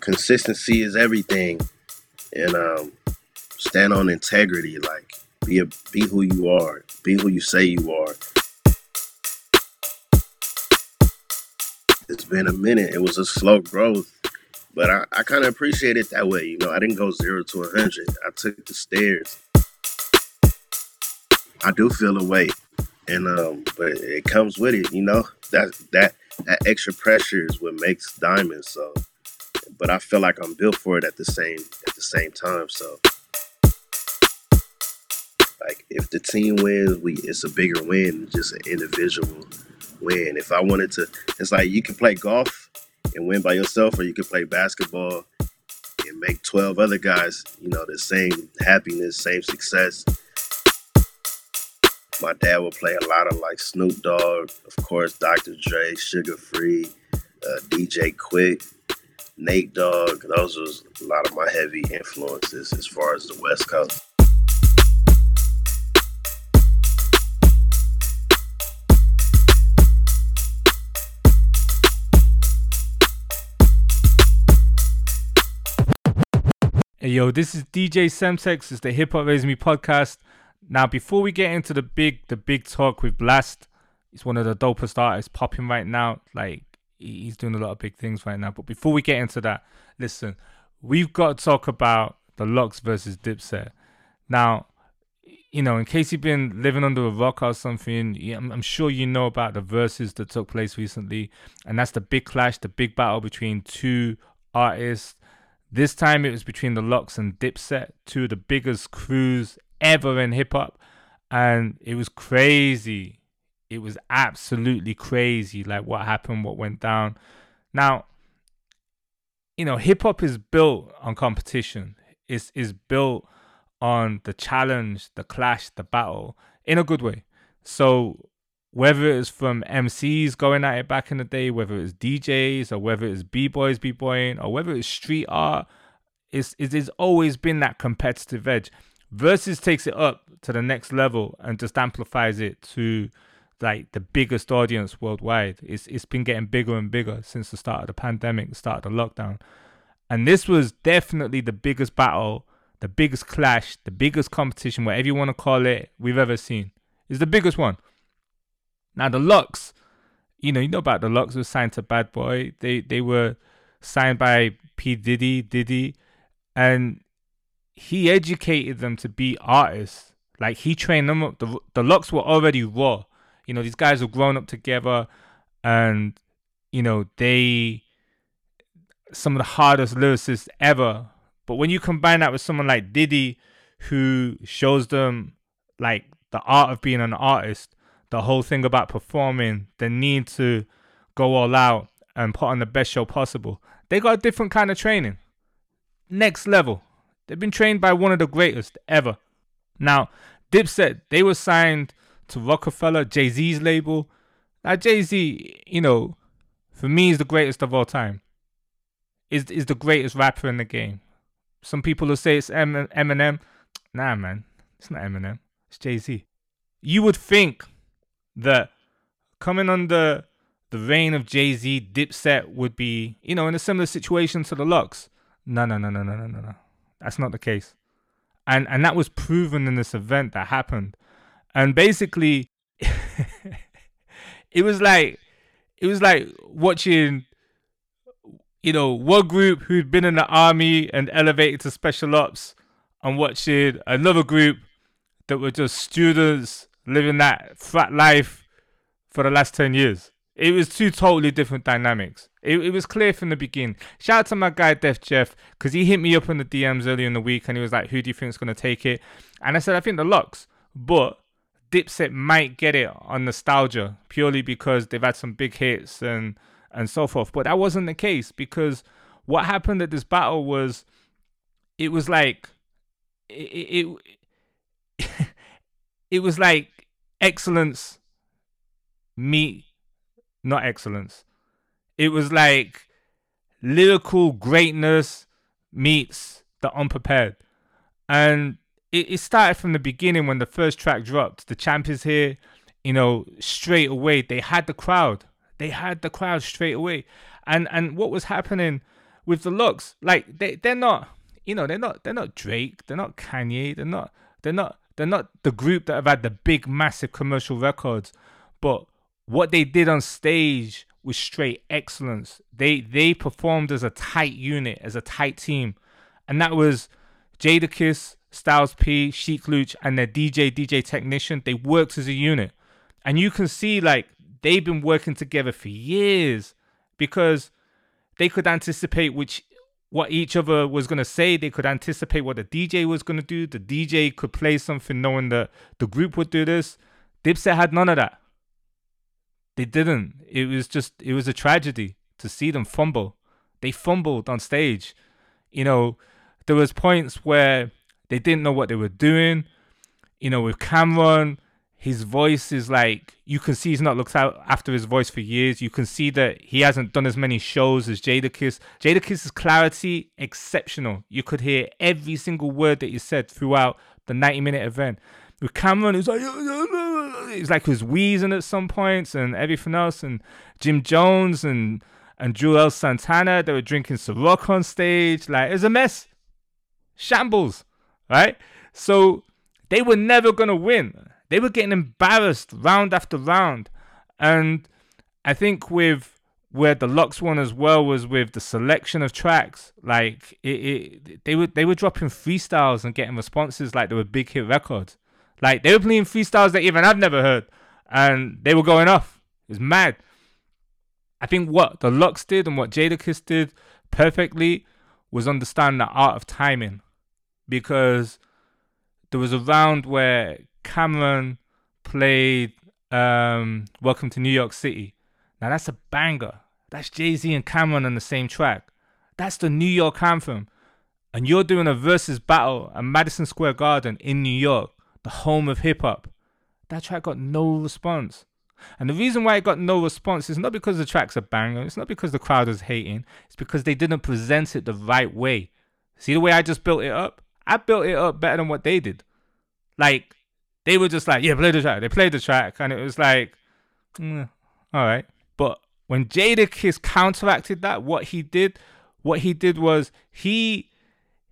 Consistency is everything, and um, stand on integrity. Like be a, be who you are, be who you say you are. It's been a minute. It was a slow growth, but I, I kind of appreciate it that way. You know, I didn't go zero to a hundred. I took the stairs. I do feel a weight, and um, but it comes with it. You know, that that that extra pressure is what makes diamonds. So but I feel like I'm built for it at the same at the same time. So like if the team wins, we it's a bigger win than just an individual win. If I wanted to, it's like you can play golf and win by yourself, or you can play basketball and make 12 other guys, you know, the same happiness, same success. My dad would play a lot of like Snoop Dogg, of course, Dr. Dre, Suga Free, uh, DJ Quik, Nate Dogg. Those was a lot of my heavy influences as far as the West Coast. Hey yo, this is DJ Semtex. It's the Hip Hop Raised Me podcast. Now, before we get into the big, the big talk with Blxst, he's one of the dopest artists popping right now. Like he's doing a lot of big things right now. But before we get into that, listen, we've got to talk about the LOX versus Dipset. Now, you know, in case you've been living under a rock or something, I'm, sure you know about the Verzuz that took place recently, and that's the big clash, the big battle between two artists. This time it was between the LOX and Dipset, two of the biggest crews ever in hip hop, and it was crazy it was absolutely crazy like what happened what went down. Now you know hip hop is built on competition. Is is built on the challenge the clash the battle in a good way. So whether it's from MCs going at it back in the day, whether it's DJs or whether it's b-boys b-boying or whether it's street art, it's, it's always been that competitive edge. Verzuz takes it up to the next level and just amplifies it to like the biggest audience worldwide. It's it's been getting bigger and bigger since the start of the pandemic, the start of the lockdown. And this was definitely the biggest battle, the biggest clash, the biggest competition, whatever you want to call it, we've ever seen. It's the biggest one. Now the LOX, you know, you know about the LOX was signed to Bad Boy. They they were signed by P. Diddy, Diddy, and he educated them to be artists. Like he trained them up. The the LOX were already raw. You know, these guys have grown up together and, you know, they some of the hardest lyricists ever. But when you combine that with someone like Diddy, who shows them like the art of being an artist, the whole thing about performing, the need to go all out and put on the best show possible, they got a different kind of training. Next level. They've been trained by one of the greatest ever. Now, Dipset, they were signed to Roc-A-Fella, Jay Z's label. Now Jay Z, you know, for me is the greatest of all time. Is is the greatest rapper in the game. Some people will say it's M- Eminem. Nah, man, it's not Eminem. It's Jay Z. You would think that coming under the reign of Jay Z, Dipset would be, you know, in a similar situation to the LOX. No, no, no, no, no, no, no, no. That's not the case. And and that was proven in this event that happened and basically it was like it was like watching you know one group who'd been in the army and elevated to special ops and watching another group that were just students living that frat life for the last 10 years. It was two totally different dynamics. It, it was clear from the beginning. Shout out to my guy def jeff because he hit me up in the dms earlier in the week and he was like who do you think is going to take it? And i said i think the LOX but Dipset might get it on nostalgia purely because they've had some big hits and and so forth. But that wasn't the case because what happened at this battle was it was like it it, it was like excellence meet not excellence. It was like lyrical greatness meets the unprepared. And it, it started from the beginning when the first track dropped. The champ is here, you know, straight away. They had the crowd. They had the crowd straight away. And and what was happening with the LOX, like they, they're not you know, they're not they're not Drake, they're not Kanye, they're not they're not they're not the group that have had the big massive commercial records. But what they did on stage was straight excellence. They they performed as a tight unit, as a tight team. And that was Jadakiss, Styles P, Sheek Louch, and their DJ, DJ technician. They worked as a unit. And you can see like they've been working together for years because they could anticipate which what each other was gonna say. They could anticipate what the DJ was gonna do. The DJ could play something knowing that the group would do this. Dipset had none of that. They didn't. It was just it was a tragedy to see them fumble. They fumbled on stage. You know, there was points where they didn't know what they were doing. You know, with Cam'ron, his voice is like you can see he's not looked out after his voice for years. You can see that he hasn't done as many shows as Jadakiss. Jadakiss's clarity exceptional. You could hear every single word that he said throughout the 90 minute event. With Cam'ron, it like he's like he was wheezing at some points and everything else. And Jim Jones and and Juelz Santana, they were drinking Ciroc on stage. Like it was a mess, shambles, right? So they were never gonna win. They were getting embarrassed round after round, and I think with where the LOX one as well was with the selection of tracks. Like it, it, they were they were dropping freestyles and getting responses like they were big hit records. Like they were playing freestyles that even I've never heard, and they were going off. It was mad. I think what the LOX did and what Jadakiss did perfectly was understand the art of timing, because there was a round where Cam'ron played um, "Welcome to New York City." Now that's a banger. That's Jay Z and Cam'ron on the same track. That's the New York anthem. And you're doing a Verzuz battle at Madison Square Garden in New York the home of hip hop. That track got no response. And the reason why it got no response is not because the track's a banger, it's not because the crowd was hating, it's because they didn't present it the right way. See the way I just built it up? I built it up better than what they did. Like, they were just like, yeah, play the track. They played the track, and it was like, mm, all right. But when Jada Jadakiss counteracted that, what he did, what he did was he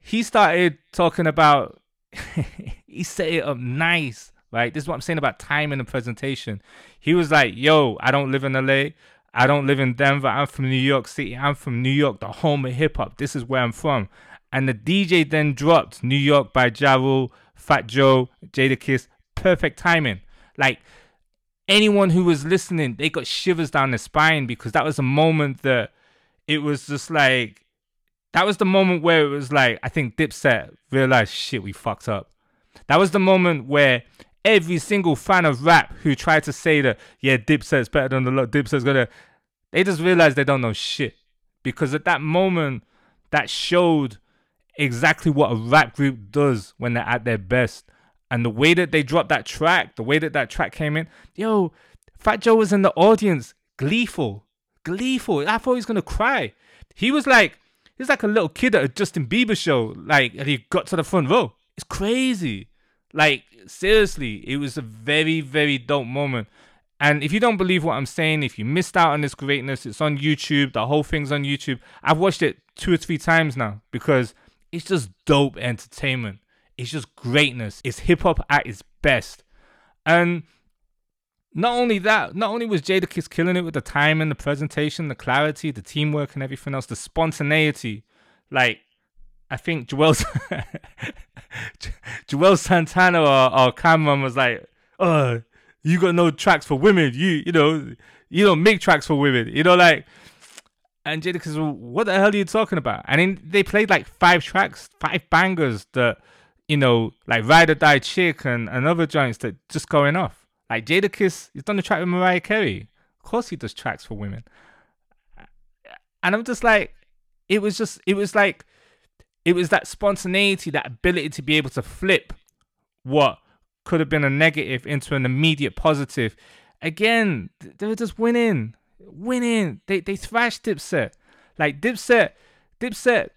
he started talking about he set it up nice, right? This is what I'm saying about time in the presentation. He was like, yo, I don't live in LA. I don't live in Denver. I'm from New York City. I'm from New York, the home of hip hop. This is where I'm from. And the DJ then dropped New York by Ja Rule, Fat Joe, Jadakiss. Perfect timing. Like anyone who was listening, they got shivers down their spine because that was a moment that it was just like that was the moment where it was like I think Dipset realized shit we fucked up. That was the moment where every single fan of rap who tried to say that yeah Dipset's better than the lot Dipset's gonna they just realized they don't know shit because at that moment that showed exactly what a rap group does when they're at their best and the way that they dropped that track the way that that track came in yo Fat Joe was in the audience gleeful gleeful I thought he was gonna cry he was like He's like a little kid at a Justin Bieber show. Like, and he got to the front row. It's crazy. Like, seriously, it was a very, very dope moment. And if you don't believe what I'm saying, if you missed out on this greatness, it's on YouTube. The whole thing's on YouTube. I've watched it two or three times now because it's just dope entertainment. It's just greatness. It's hip hop at its best. And not only that, not only was Jadakiss killing it with the time and the presentation, the clarity, the teamwork, and everything else, the spontaneity. Like, I think Juelz, Juelz Santana or, or Cam'ron was like, "Oh, you got no tracks for women. You, you know, you don't make tracks for women. You know, like." And Jadakiss, what the hell are you talking about? And then they played like five tracks, five bangers that you know, like Ride or Die Chick and, and other joints that just going off. Like Jadakiss, he's done a track with Mariah Carey. Of course he does tracks for women. And I'm just like, it was just, it was like, it was that spontaneity, that ability to be able to flip what could have been a negative into an immediate positive. Again, they were just winning, winning. They they thrashed Dipset, like Dipset, Dipset.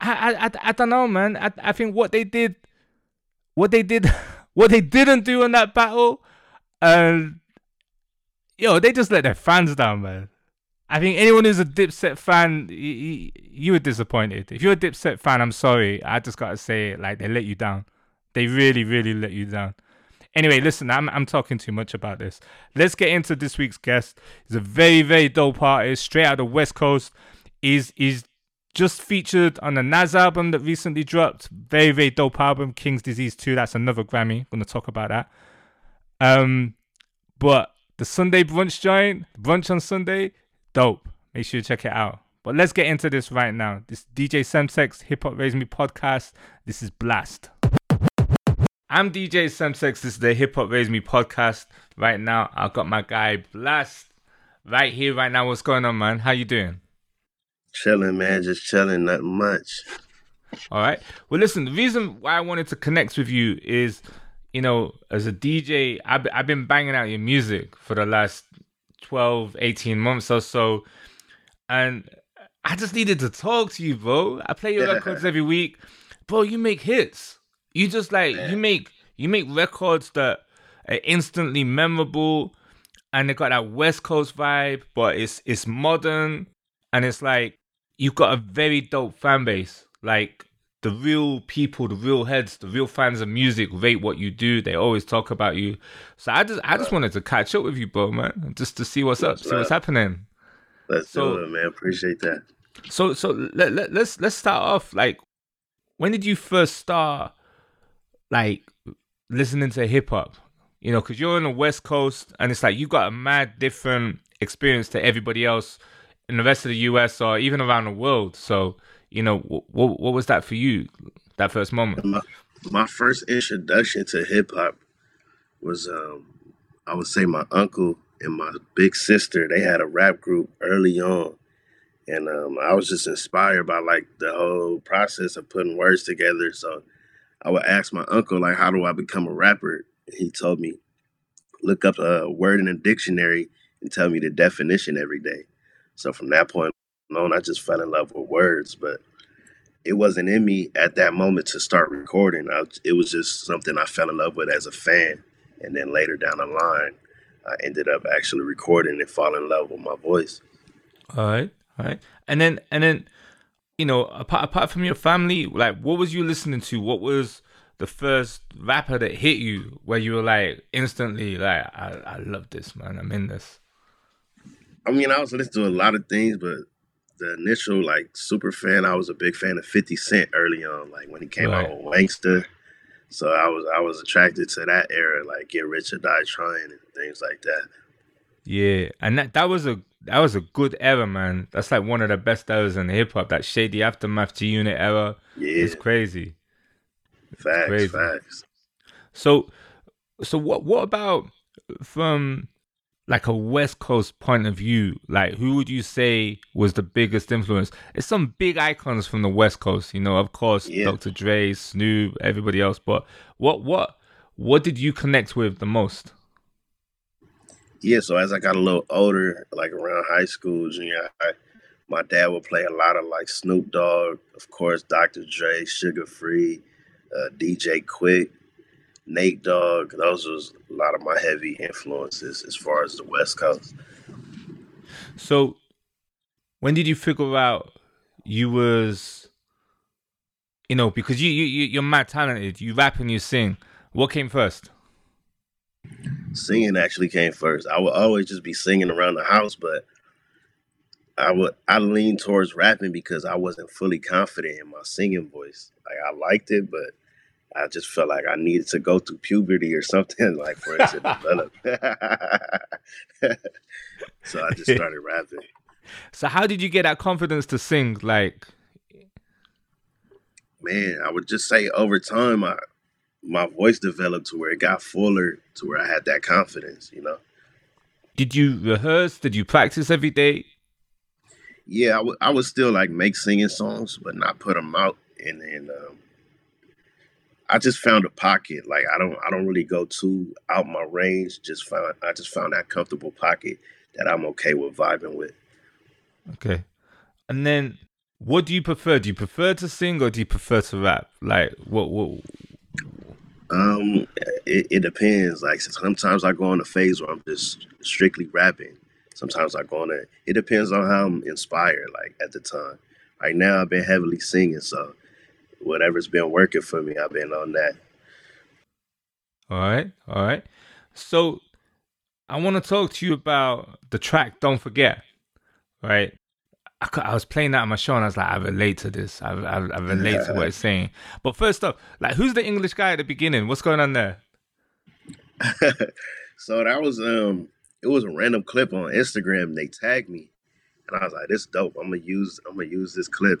I I I, I don't know, man. I I think what they did, what they did, what they didn't do in that battle, and yo, they just let their fans down, man. I think anyone who's a Dipset fan, you, you were disappointed. If you're a Dipset fan, I'm sorry. I just gotta say it. Like they let you down. They really, really let you down. Anyway, listen, I'm I'm talking too much about this. Let's get into this week's guest. He's a very, very dope artist, straight out of the West Coast. He's he's just featured on the Nas album that recently dropped. Very, very dope album, King's Disease 2. That's another Grammy. I'm Gonna talk about that. Um, but the Sunday brunch joint, brunch on Sunday, dope. Make sure you check it out. But let's get into this right now. This DJ Semtex Hip Hop Raise Me podcast. This is Blxst. I'm DJ Semtex. This is the Hip Hop Raise Me podcast. Right now, I've got my guy Blxst right here, right now. What's going on, man? How you doing? Chilling, man. Just chilling. Nothing much. All right. Well, listen. The reason why I wanted to connect with you is, you know, as a DJ, I've, I've been banging out your music for the last 12, 18 months or so. And I just needed to talk to you, bro. I play your records every week. Bro, you make hits. You just like you make you make records that are instantly memorable and they got that West Coast vibe, but it's it's modern and it's like you've got a very dope fan base. Like the real people, the real heads, the real fans of music rate what you do. They always talk about you. So I just I just wanted to catch up with you, bro, man, just to see what's up, see what's happening. Let's so, do it, man. Appreciate that. So so let, let let's let's start off like when did you first start like listening to hip hop? You know, because you're on the West Coast and it's like you got a mad different experience to everybody else in the rest of the US or even around the world. So you know, what what was that for you? That first moment. My, my first introduction to hip hop was, um, I would say, my uncle and my big sister. They had a rap group early on, and um, I was just inspired by like the whole process of putting words together. So I would ask my uncle like, "How do I become a rapper?" And he told me, "Look up a word in a dictionary and tell me the definition every day." So from that point on, I just fell in love with words, but it wasn't in me at that moment to start recording. I, it was just something I fell in love with as a fan. And then later down the line, I ended up actually recording and falling in love with my voice. All right, all right. And then, and then, you know, apart apart from your family, like, what was you listening to? What was the first rapper that hit you where you were like instantly like, I, I love this man, I'm in this. I mean, I was listening to a lot of things, but the initial like super fan, I was a big fan of 50 Cent early on, like when he came right. out with Wanksta. So I was I was attracted to that era, like Get Rich or Die Trying and things like that. Yeah, and that that was a that was a good era, man. That's like one of the best eras in hip hop. That shady aftermath G Unit era. Yeah, it's crazy. Facts, it's crazy. facts. So, so what what about from like a West Coast point of view, like who would you say was the biggest influence? It's some big icons from the West Coast, you know, of course, yeah. Dr. Dre, Snoop, everybody else. But what what what did you connect with the most? Yeah, so as I got a little older, like around high school, junior high, my dad would play a lot of like Snoop Dogg, of course, Dr. Dre, Suga Free, uh, DJ Quik, Nate Dogg. Those was a lot of my heavy influences as far as the West Coast. So, when did you figure out you was, you know, because you you you're mad talented. You rap and you sing. What came first? Singing actually came first. I would always just be singing around the house, but I would I lean towards rapping because I wasn't fully confident in my singing voice. Like I liked it, but I just felt like I needed to go through puberty or something like for it to develop. so I just started rapping. So how did you get that confidence to sing? Like, man, I would just say over time, my my voice developed to where it got fuller, to where I had that confidence. You know. Did you rehearse? Did you practice every day? Yeah, I would. Would still like make singing songs, but not put them out. And then um, I just found a pocket. Like I don't. I don't really go too out my range. Just found. I just found that comfortable pocket that I'm okay with vibing with. Okay, and then what do you prefer? Do you prefer to sing or do you prefer to rap? Like what? What? Um, it, it depends. Like sometimes I go on a phase where I'm just strictly rapping. Sometimes I go on a. It depends on how I'm inspired. Like at the time. Right now, I've been heavily singing, so whatever's been working for me, I've been on that. All right, all right. So I want to talk to you about the track "Don't Forget." Right, I, I, was playing that on my show and I was like, I relate to this. I, I, I relate yeah. to what it's saying. But first up, like, who's the English guy at the beginning? What's going on there? so that was um, it was a random clip on Instagram. They tagged me, and I was like, "This dope. I'm gonna use I'm gonna use this clip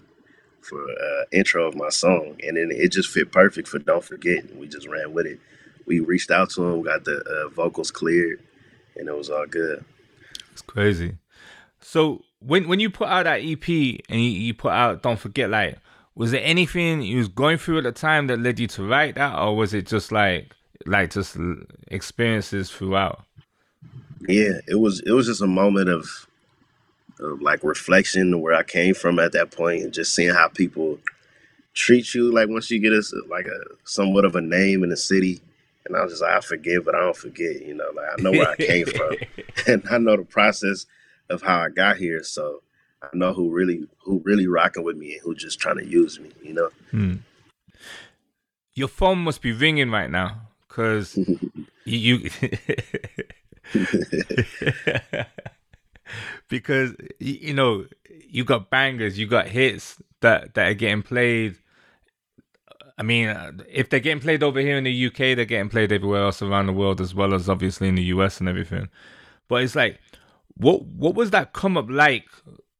for uh, intro of my song." And then it just fit perfect for "Don't Forget." And we just ran with it. We reached out to him, got the uh, vocals cleared, and it was all good. It's crazy. So when when you put out that EP and you, you put out Don't Forget, like, was there anything you was going through at the time that led you to write that, or was it just like like just experiences throughout? Yeah, it was it was just a moment of, of like reflection to where I came from at that point and just seeing how people treat you like once you get a like a somewhat of a name in the city and I was just like I forgive but I don't forget you know like I know where I came from and I know the process of how I got here. So I know who really who really rocking with me and who just trying to use me. You know. Hmm. Your phone must be ringing right now because you. because you know you got bangers, you got hits that that are getting played. I mean, if they're getting played over here in the UK, they're getting played everywhere else around the world, as well as obviously in the US and everything. But it's like what what was that come up like?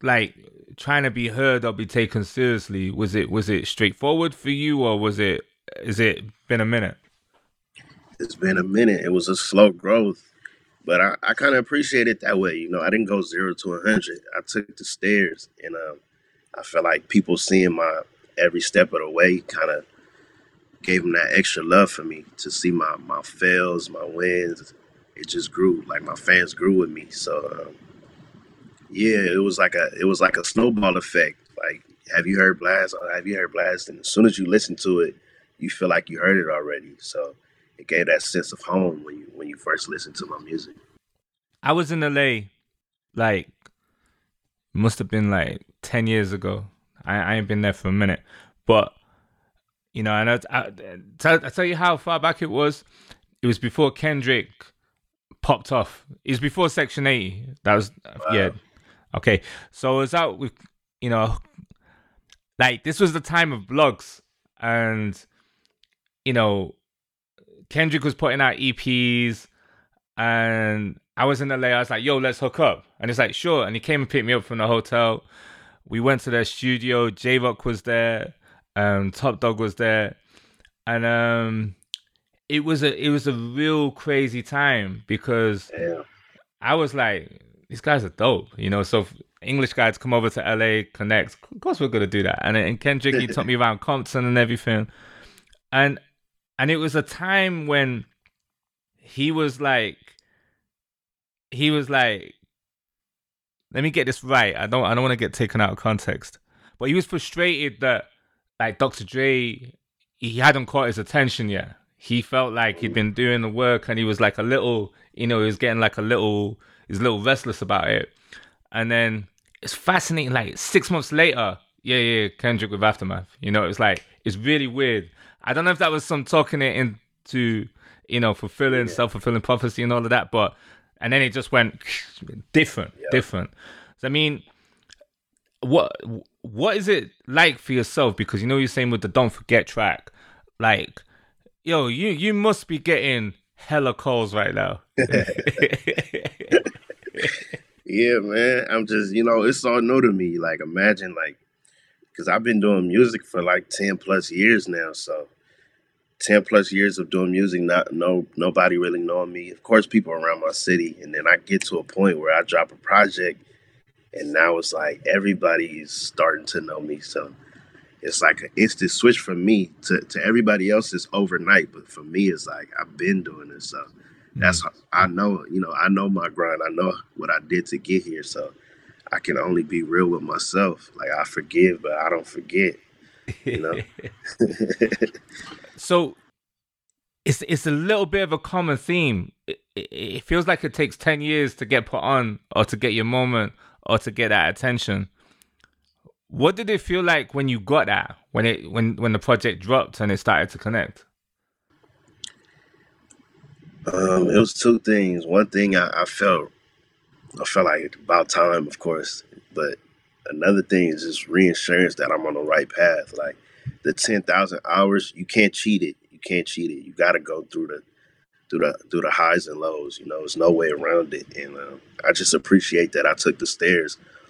Like trying to be heard or be taken seriously? Was it was it straightforward for you, or was it is it been a minute? It's been a minute. It was a slow growth, but I, I kind of appreciate it that way. You know, I didn't go zero to a hundred. I took the stairs, and um, I felt like people seeing my every step of the way kind of gave them that extra love for me to see my my fails, my wins, it just grew. Like my fans grew with me. So um, yeah, it was like a it was like a snowball effect. Like, have you heard Blxst? Or have you heard Blxst? And as soon as you listen to it, you feel like you heard it already. So it gave that sense of home when you when you first listened to my music. I was in LA, like must have been like ten years ago. I, I ain't been there for a minute, but you know, and I, I, I tell you how far back it was. It was before Kendrick popped off. It was before Section 80. That was wow. yeah. Okay. So it was out with you know like this was the time of blogs and you know Kendrick was putting out EPs and I was in LA. I was like, yo, let's hook up. And it's like, sure. And he came and picked me up from the hotel. We went to their studio. Jay Rock was there. Um, Top Dawg was there. And um, it was a it was a real crazy time because yeah. I was like, these guys are dope, you know. So English guys come over to LA, connect. Of course, we're gonna do that. And and Kendrick, he took me around Compton and everything, and and it was a time when he was like, he was like, let me get this right. I don't I don't want to get taken out of context, but he was frustrated that like Dr. Dre, he hadn't caught his attention yet he felt like he'd been doing the work and he was like a little, you know, he was getting like a little, he's a little restless about it. And then it's fascinating. Like six months later, yeah, yeah, Kendrick with Aftermath. You know, it's like it's really weird. I don't know if that was some talking it into, you know, fulfilling yeah. self fulfilling prophecy and all of that, but and then it just went different, yeah. different. So, I mean, what what is it like for yourself? Because you know you're saying with the Don't Forget track, like yo, you you must be getting hella calls right now. yeah, man. I'm just, you know, it's all new to me. Like, imagine, like, because I've been doing music for like ten plus years now. So ten plus years of doing music, not no nobody really knowing me. Of course, people around my city, and then I get to a point where I drop a project, and now it's like everybody's starting to know me. So it's like an instant switch for me to, to everybody else is overnight, but for me, it's like I've been doing this. So that's mm. I know, you know, I know my grind. I know what I did to get here. So I can only be real with myself. Like I forgive, but I don't forget. You know. so it's it's a little bit of a common theme. It, it, it feels like it takes ten years to get put on, or to get your moment, or to get that attention. What did it feel like when you got that? When it when when the project dropped and it started to connect? Um, it was two things. One thing I, I felt I felt like about time, of course, but another thing is just reinsurance that I'm on the right path. Like the ten thousand hours, you can't cheat it. You can't cheat it. You got to go through the through the through the highs and lows. You know, there's no way around it. And um, I just appreciate that I took the stairs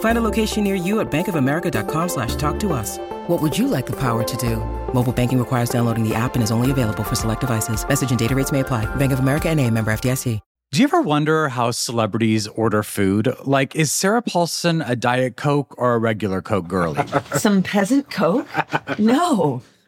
Find a location near you at bankofamerica.com slash talk to us. What would you like the power to do? Mobile banking requires downloading the app and is only available for select devices. Message and data rates may apply. Bank of America and a member FDIC. Do you ever wonder how celebrities order food? Like, is Sarah Paulson a Diet Coke or a regular Coke girlie? Some peasant Coke? No.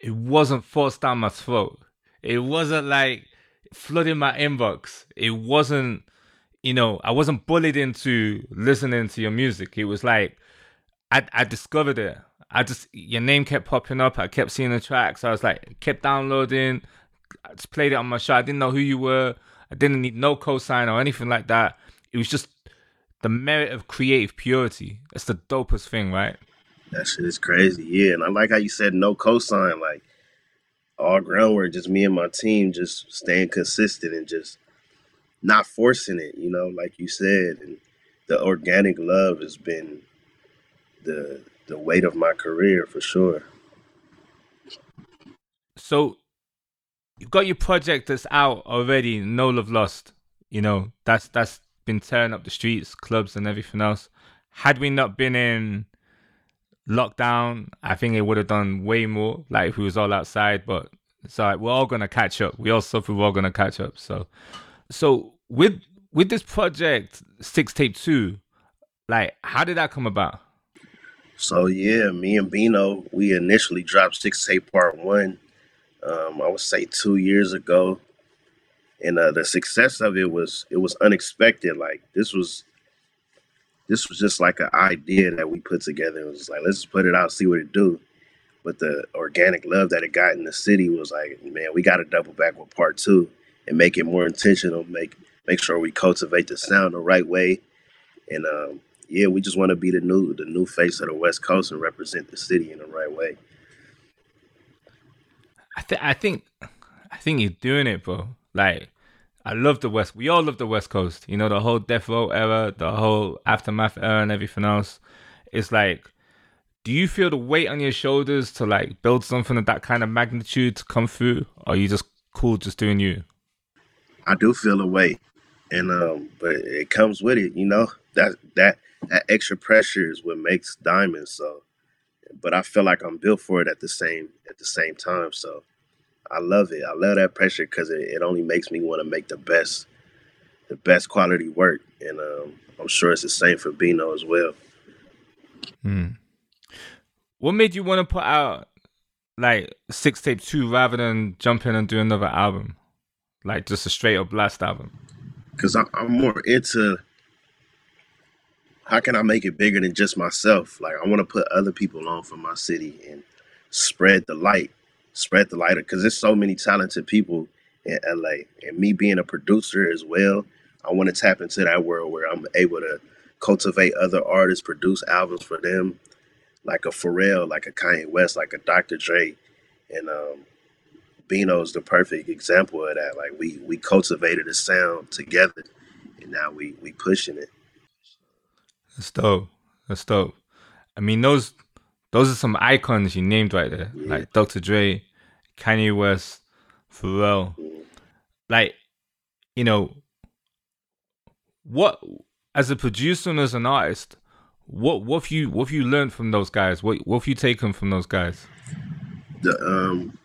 It wasn't forced down my throat. It wasn't like flooding my inbox. It wasn't, you know, I wasn't bullied into listening to your music. It was like I I discovered it. I just your name kept popping up. I kept seeing the tracks. I was like, kept downloading. I just played it on my show. I didn't know who you were. I didn't need no cosign or anything like that. It was just the merit of creative purity. That's the dopest thing, right? That shit is crazy. Yeah, and I like how you said no cosign, like all groundwork, just me and my team just staying consistent and just not forcing it, you know, like you said. And the organic love has been the the weight of my career for sure. So you've got your project that's out already, No Love Lost. You know, that's that's been tearing up the streets, clubs and everything else. Had we not been in lockdown, I think it would have done way more. Like if we was all outside, but it's all right. We're all gonna catch up. We all suffer. We're all gonna catch up. So, so with with this project, Sixtape two, like how did that come about? So yeah, me and Bino, we initially dropped Sixtape part one. Um, I would say two years ago, and uh, the success of it was it was unexpected. Like this was this was just like an idea that we put together. It was like, let's just put it out, see what it do. But the organic love that it got in the city was like, man, we got to double back with part two and make it more intentional. Make make sure we cultivate the sound the right way. And um, yeah, we just want to be the new the new face of the West Coast and represent the city in the right way. I, th- I think I think you're doing it, bro. Like I love the West. We all love the West Coast. You know, the whole Death Row era, the whole aftermath era, and everything else. It's like, do you feel the weight on your shoulders to like build something of that kind of magnitude to come through, or are you just cool just doing you? I do feel the weight, and um, but it comes with it. You know that that that extra pressure is what makes diamonds. So, but I feel like I'm built for it at the same at the same time. So I love it. I love that pressure because it, it only makes me want to make the best, the best quality work, and um, I'm sure it's the same for Bino as well. Hmm. What made you want to put out like Sixtape two rather than jump in and do another album, like just a straight up Blxst album? Because I'm more into how can I make it bigger than just myself? Like I want to put other people on for my city and spread the light, spread the light. Because there's so many talented people in LA, and me being a producer as well, I want to tap into that world where I'm able to cultivate other artists, produce albums for them, like a Pharrell, like a Kanye West, like a Dr. Dre, and um, Bino's the perfect example of that. Like we we cultivated a sound together, and now we we pushing it. That's dope. That's dope. I mean, those those are some icons you named right there, Yeah. like Dr. Dre, Kanye West, Pharrell. Like, you know, what as a producer and as an artist, what what have you what have you learned from those guys? What what have you taken from those guys? The um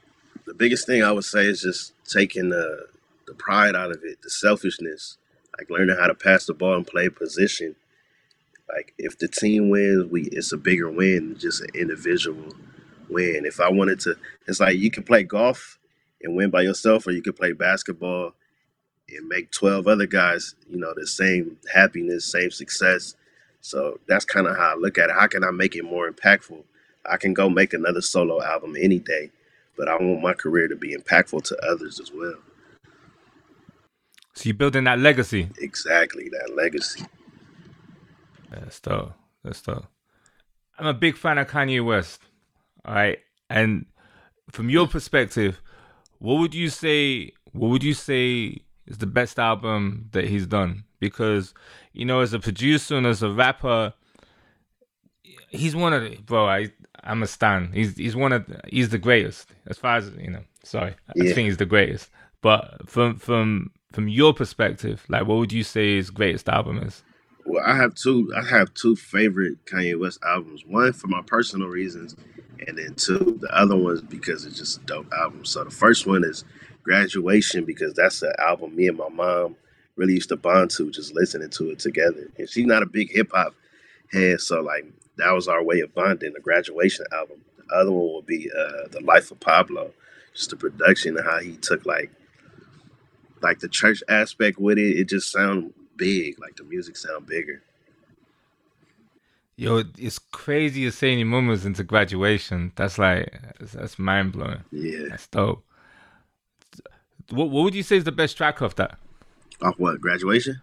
the biggest thing I would say is just taking the the pride out of it, the selfishness, like learning how to pass the ball and play position. Like if the team wins, we it's a bigger win than just an individual win. If I wanted to, it's like you can play golf and win by yourself, or you could play basketball and make twelve other guys, you know, the same happiness, same success. So that's kind of how I look at it. How can I make it more impactful? I can go make another solo album any day, but I want my career to be impactful to others as well. So you're building that legacy. Exactly that legacy. That's dope. That's dope. I'm a big fan of Kanye West. All right. And from your perspective, what would you say what would you say is the best album that he's done? Because, you know, as a producer and as a rapper, he's one of the bro, I I'm a stan. He's he's one of the, he's the greatest. As far as you know, sorry. I think he's the greatest. But from from from your perspective, like what would you say his greatest album is? Well, I have two. I have two favorite Kanye West albums. One for my personal reasons, and then two the other one's because it's just a dope album. So the first one is Graduation because that's the album me and my mom really used to bond to, just listening to it together. And she's not a big hip hop head, so like that was our way of bonding. The Graduation album. The other one would be uh, the Life of Pablo, just the production and how he took like like the church aspect with it. It just sound big, like the music sound bigger. Yo, it's crazy you're saying your mum was into graduation. That's like that's, mind blowing. Yeah. That's dope. What what would you say is the best track of that? Off what? Graduation?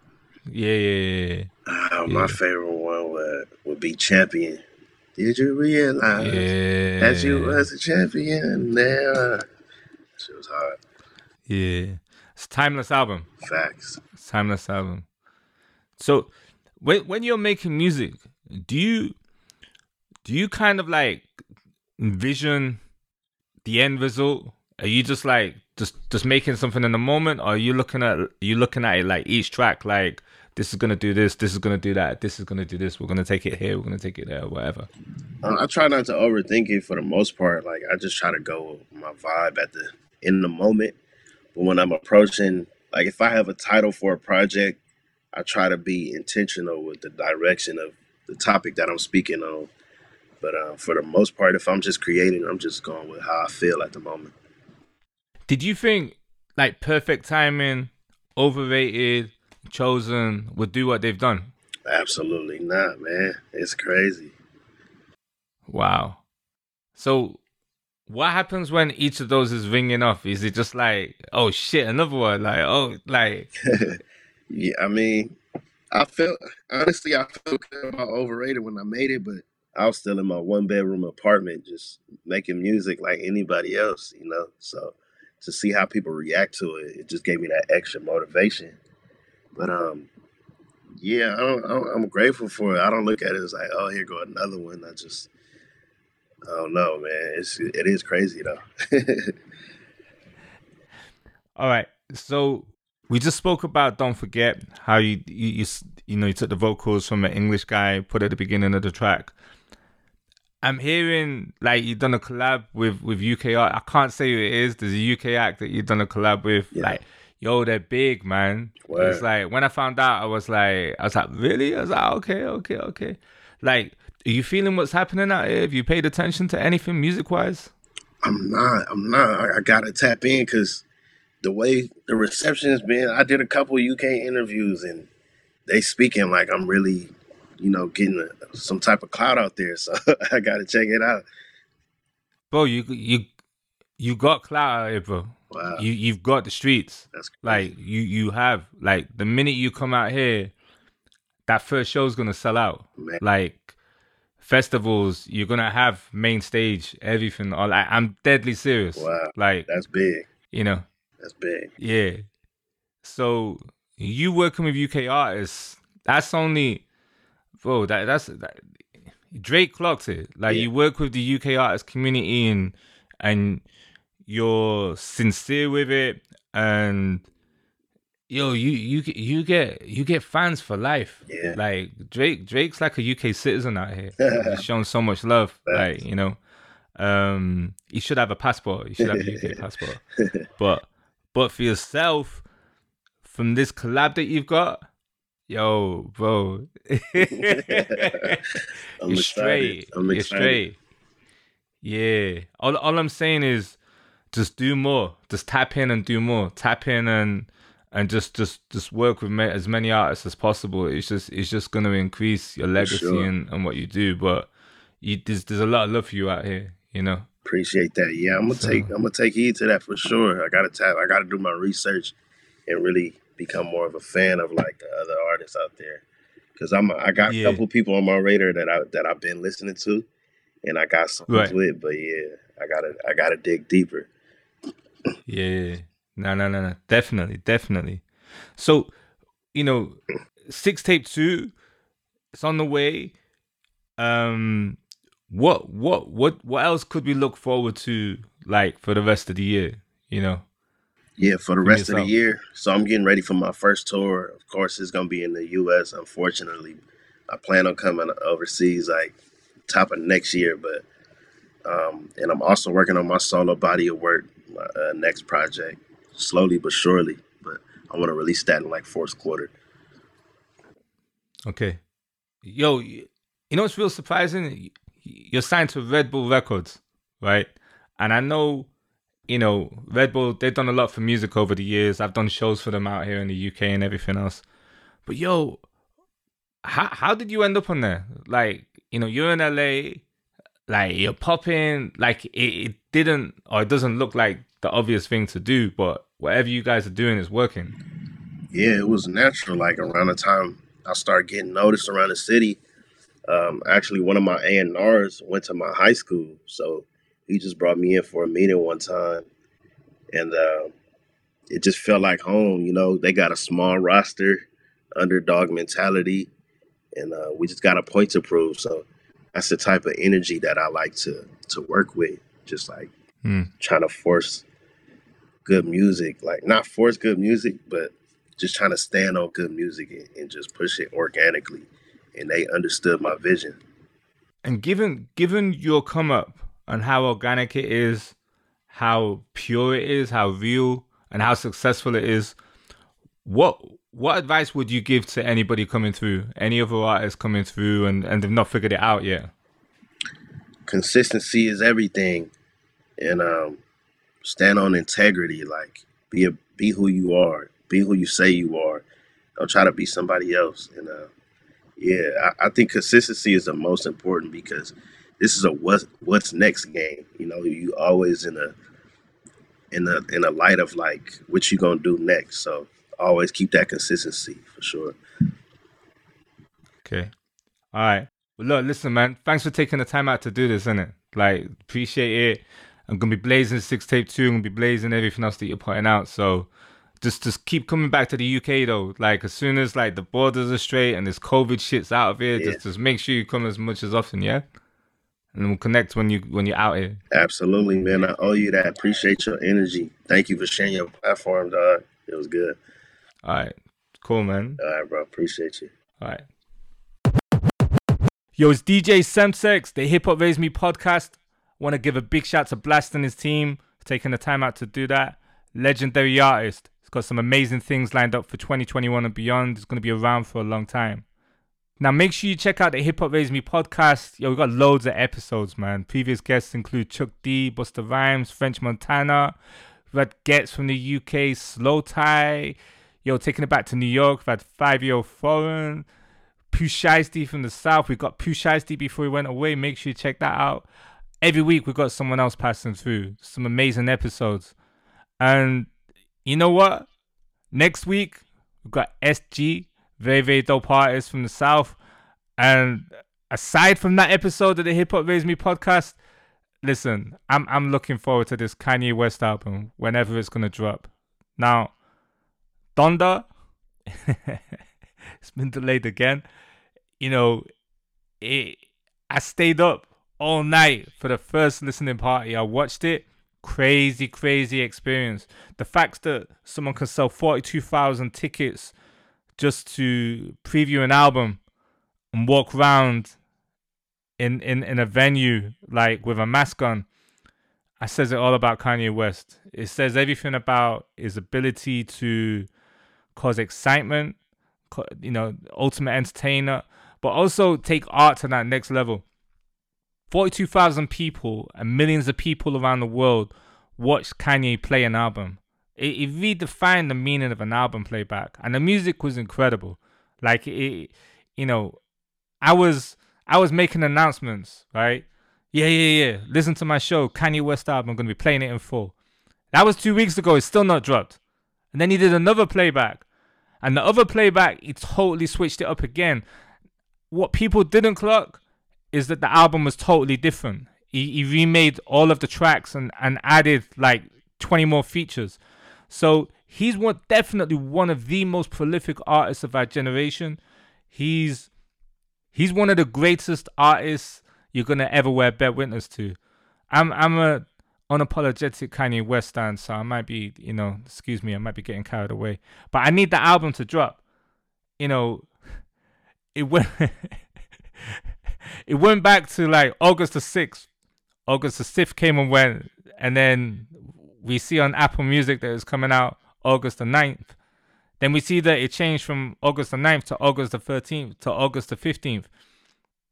Yeah, yeah, yeah, Uh, Yeah. My favorite one would, would be Champion. Did you realize yeah. that you was a champion now? Shit was hard. Yeah, it's a timeless album. Facts. It's a timeless album. So, when when you're making music, do you do you kind of like envision the end result? Are you just like just just making something in the moment, or are you looking at you looking at it like each track, like this is gonna do this, this is gonna do that, this is gonna do this. We're gonna take it here, we're gonna take it there, whatever. Uh, I try not to overthink it for the most part. Like I just try to go with my vibe at the in the moment. But when I'm approaching, like if I have a title for a project, I try to be intentional with the direction of the topic that I'm speaking on. But uh, for the most part, if I'm just creating, I'm just going with how I feel at the moment. Did you think like perfect timing, overrated, chosen would do what they've done? Absolutely not, man. It's crazy. Wow. So, what happens when each of those is ringing off? Is it just like, oh shit, another one? Like, oh, like, Yeah, I mean, I felt honestly, I felt good about overrated when I made it, but I was still in my one bedroom apartment, just making music like anybody else, you know. So to see how people react to it, it just gave me that extra motivation. But um, yeah, I don't, I don't, I'm grateful for it. I don't look at it as like, oh, here go another one. I just, I don't know, man. It's it is crazy though. all right. So we just spoke about "Don't Forget" how you you you, you know you took the vocals from an English guy, put it at the beginning of the track. I'm hearing like you've done a collab with with UK art. I can't say who it is. There's a UK act that you've done a collab with. Yeah. Like, yo, they're big, man. Word. It's like when I found out, I was like, I was like, really? I was like, okay, okay, okay. Like, are you feeling what's happening out here? Have you paid attention to anything music wise? I'm not. I'm not. I, I gotta tap in because the way the reception has been. I did a couple UK interviews and they speaking like I'm really, you know, getting a, some type of clout out there. So I gotta check it out. Bro, you you you got clout out here, bro. Wow, You you've got the streets. that's crazy. Like you you have like the minute you come out here, that first show's gonna sell out. Man. Like festivals, you're gonna have main stage, everything. All like, I'm deadly serious. Wow. Like That's big. you know, That's big. yeah. So you working with UK artists, that's only, bro. That that's that, Drake clocked it. Like Yeah. you work with the UK artist community and and you're sincere with it and yo you you get- you get you get fans for life. Yeah. Like Drake Drake's like a UK citizen out here. He's shown so much love. Like you know, um, he should have a passport. He should have a UK passport. But but for yourself, from this collab that you've got, yo, bro, you're excited. straight. I'm you're excited. straight. Yeah. All all I'm saying is just do more. Just tap in and do more. Tap in and and just just just work with ma- as many artists as possible. It's just it's just gonna increase your legacy sure. and, and what you do. But you, there's there's a lot of love for you out here. You know. Appreciate that. Yeah, I'm gonna take I'm gonna take heed to that for sure. I gotta tap. I gotta do my research and really become more of a fan of like the other artists out there. Cause I'm a, I got Yeah. a couple people on my radar that I that I've been listening to, and I got some Right. it. But yeah, I gotta I gotta dig deeper. Yeah. No, no, no, no. Definitely, definitely. So, you know, Sixtape two, it's on the way. Um, what, what, what, what else could we look forward to, like for the rest of the year? You know. Yeah, for the rest of the year. So I'm getting ready for my first tour. Of course, it's gonna be in the U.S. Unfortunately, I plan on coming overseas like top of next year. But um, and I'm also working on my solo body of work, my uh, next project, slowly but surely. But I want to release that in like fourth quarter. Okay. Yo, you know what's real surprising? You're signed to Red Bull Records, right? And I know, you know, Red Bull, they've done a lot for music over the years. I've done shows for them out here in the UK and everything else. But yo, how how did you end up on there? Like, you know, you're in LA, like you're popping, like it, it didn't or it doesn't look like the obvious thing to do, but whatever you guys are doing is working. Yeah, it was natural. Like around the time I started getting noticed around the city, um, actually one of my A and R's went to my high school, so he just brought me in for a meeting one time, and uh, it just felt like home. You know, they got a small roster, underdog mentality, and uh, we just got a point to prove. So that's the type of energy that I like to to work with. Just like Hmm. trying to force good music, like not force good music, but just trying to stand on good music and, and just push it organically. And they understood my vision. And given given your come up and how organic it is, how pure it is, how real and how successful it is, what what advice would you give to anybody coming through, any other artists coming through and, and they've not figured it out yet? Consistency is everything, and um, stand on integrity. Like be a be who you are, be who you say you are. Don't try to be somebody else. And uh, yeah, I, I think consistency is the most important because this is a what what's next game. You know, you always in a in a in a light of like what you gonna do next. So always keep that consistency for sure. Okay. All right. Well, look, listen, man. Thanks for taking the time out to do this, innit? Like, appreciate it. I'm gonna be blazing Sixtape two. I'm gonna be blazing everything else that you're putting out. So, just just keep coming back to the UK though. Like, as soon as like the borders are straight and this COVID shit's out of here, Yeah. just just make sure you come as much as often, yeah. And we'll connect when you when you're out here. Absolutely, man. I owe you that. Appreciate your energy. Thank you for sharing your platform, dog. It was good. All right. Cool, man. All right, bro. Appreciate you. All right. Yo, it's DJ Semtex, the Hip Hop Raised Me podcast. Want to give a big shout to Blxst and his team for taking the time out to do that. Legendary artist. Got some amazing things lined up for 2021 and beyond. It's going to be around for a long time. Now make sure you check out the Hip Hop Raised Me podcast. Yo, we got loads of episodes, man. Previous guests include Chuck D, Busta Rhymes, French Montana. We've Ghetts from the UK, Slowthai. Yo, taking it back to New York. We've had Fivio Foreign. Pooh Shiesty from the South. We got Pooh Shiesty before he went away. Make sure you check that out. Every week we've got someone else passing through. Some amazing episodes. And you know what? Next week we've got SG very, very dope artist from the South. And aside from that episode of the Hip Hop Raised Me podcast, listen, I'm I'm looking forward to this Kanye West album whenever it's gonna drop. Now, Donda, it's been delayed again. You know, it, I stayed up all night for the first listening party. I watched it. Crazy, crazy experience. The fact that someone can sell 42,000 tickets just to preview an album and walk around in, in, in a venue like with a mask on, I says it all about Kanye West. It says everything about his ability to cause excitement, you know, ultimate entertainer, but also take art to that next level. 42,000 people and millions of people around the world watched Kanye play an album it, it redefined the meaning of an album playback, and the music was incredible. Like it, you know, I was I was making announcements, right? Yeah, yeah, yeah. Listen to my show, Kanye West album. I'm gonna be playing it in full. That was two weeks ago. It's still not dropped. And then he did another playback, and the other playback, he totally switched it up again. What people didn't clock is that the album was totally different. He, he remade all of the tracks and, and added like 20 more features. So he's one definitely one of the most prolific artists of our generation. He's he's one of the greatest artists you're gonna ever wear witness to. I'm I'm a unapologetic Kanye West fan, so I might be, you know, excuse me, I might be getting carried away. But I need the album to drop. You know, it went it went back to like August the sixth. August the fifth came and went, and then we see on Apple Music that it's coming out August the 9th. Then we see that it changed from August the 9th to August the 13th to August the 15th.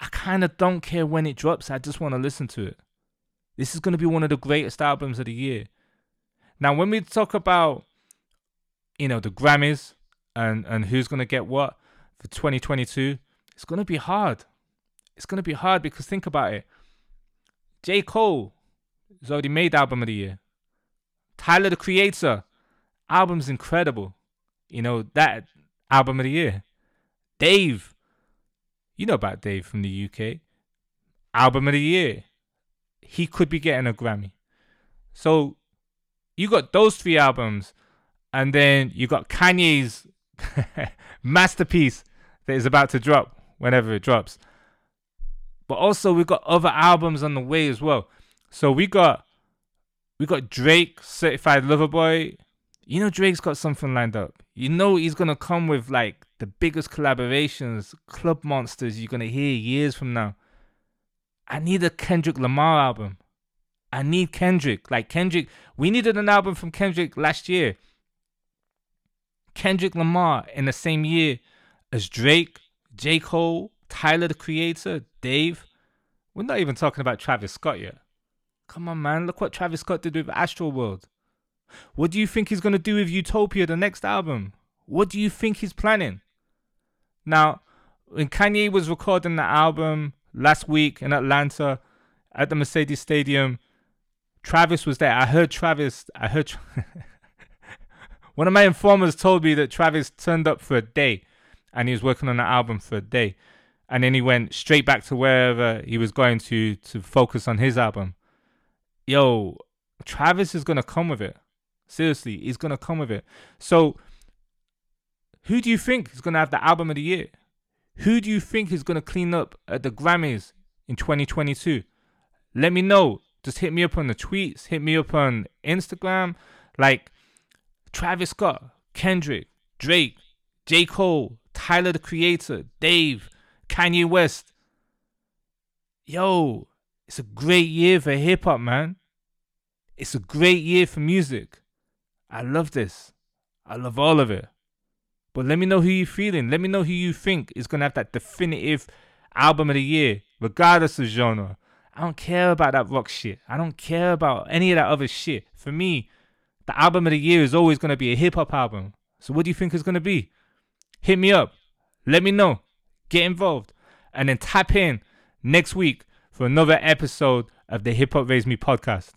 I kind of don't care when it drops. I just want to listen to it. This is going to be one of the greatest albums of the year. Now, when we talk about, you know, the Grammys and, and who's going to get what for 2022, it's going to be hard. It's going to be hard because think about it. J. Cole has already made Album of the Year. Tyler the Creator, album's incredible. You know, that album of the year. Dave, you know about Dave from the UK. Album of the year. He could be getting a Grammy. So you got those three albums, and then you got Kanye's masterpiece that is about to drop whenever it drops. But also we got other albums on the way as well. So we got we got Drake, Certified Lover Boy. You know Drake's got something lined up. You know he's gonna come with like the biggest collaborations, club monsters you're gonna hear years from now. I need a Kendrick Lamar album. I need Kendrick. Like Kendrick, we needed an album from Kendrick last year. Kendrick Lamar in the same year as Drake, J. Cole, Tyler the Creator, Dave. We're not even talking about Travis Scott yet. Come on, man. Look what Travis Scott did with Astroworld. What do you think he's going to do with Utopia, the next album? What do you think he's planning? Now, when Kanye was recording the album last week in Atlanta at the Mercedes Stadium, Travis was there. I heard Travis, I heard. Tra- One of my informers told me that Travis turned up for a day and he was working on the album for a day. And then he went straight back to wherever he was going to to focus on his album yo, Travis is gonna come with it. Seriously, he's gonna come with it. So, who do you think is gonna have the album of the year? Who do you think is gonna clean up at the Grammys in 2022? Let me know. Just hit me up on the tweets. Hit me up on Instagram. Like Travis Scott, Kendrick, Drake, J. Cole, Tyler the Creator, Dave, Kanye West. Yo, it's a great year for hip hop, man. It's a great year for music. I love this. I love all of it. But let me know who you're feeling. Let me know who you think is gonna have that definitive album of the year, regardless of genre. I don't care about that rock shit. I don't care about any of that other shit. For me, the album of the year is always gonna be a hip hop album. So what do you think is gonna be? Hit me up. Let me know. Get involved. And then tap in next week for another episode of the Hip Hop Raised Me podcast.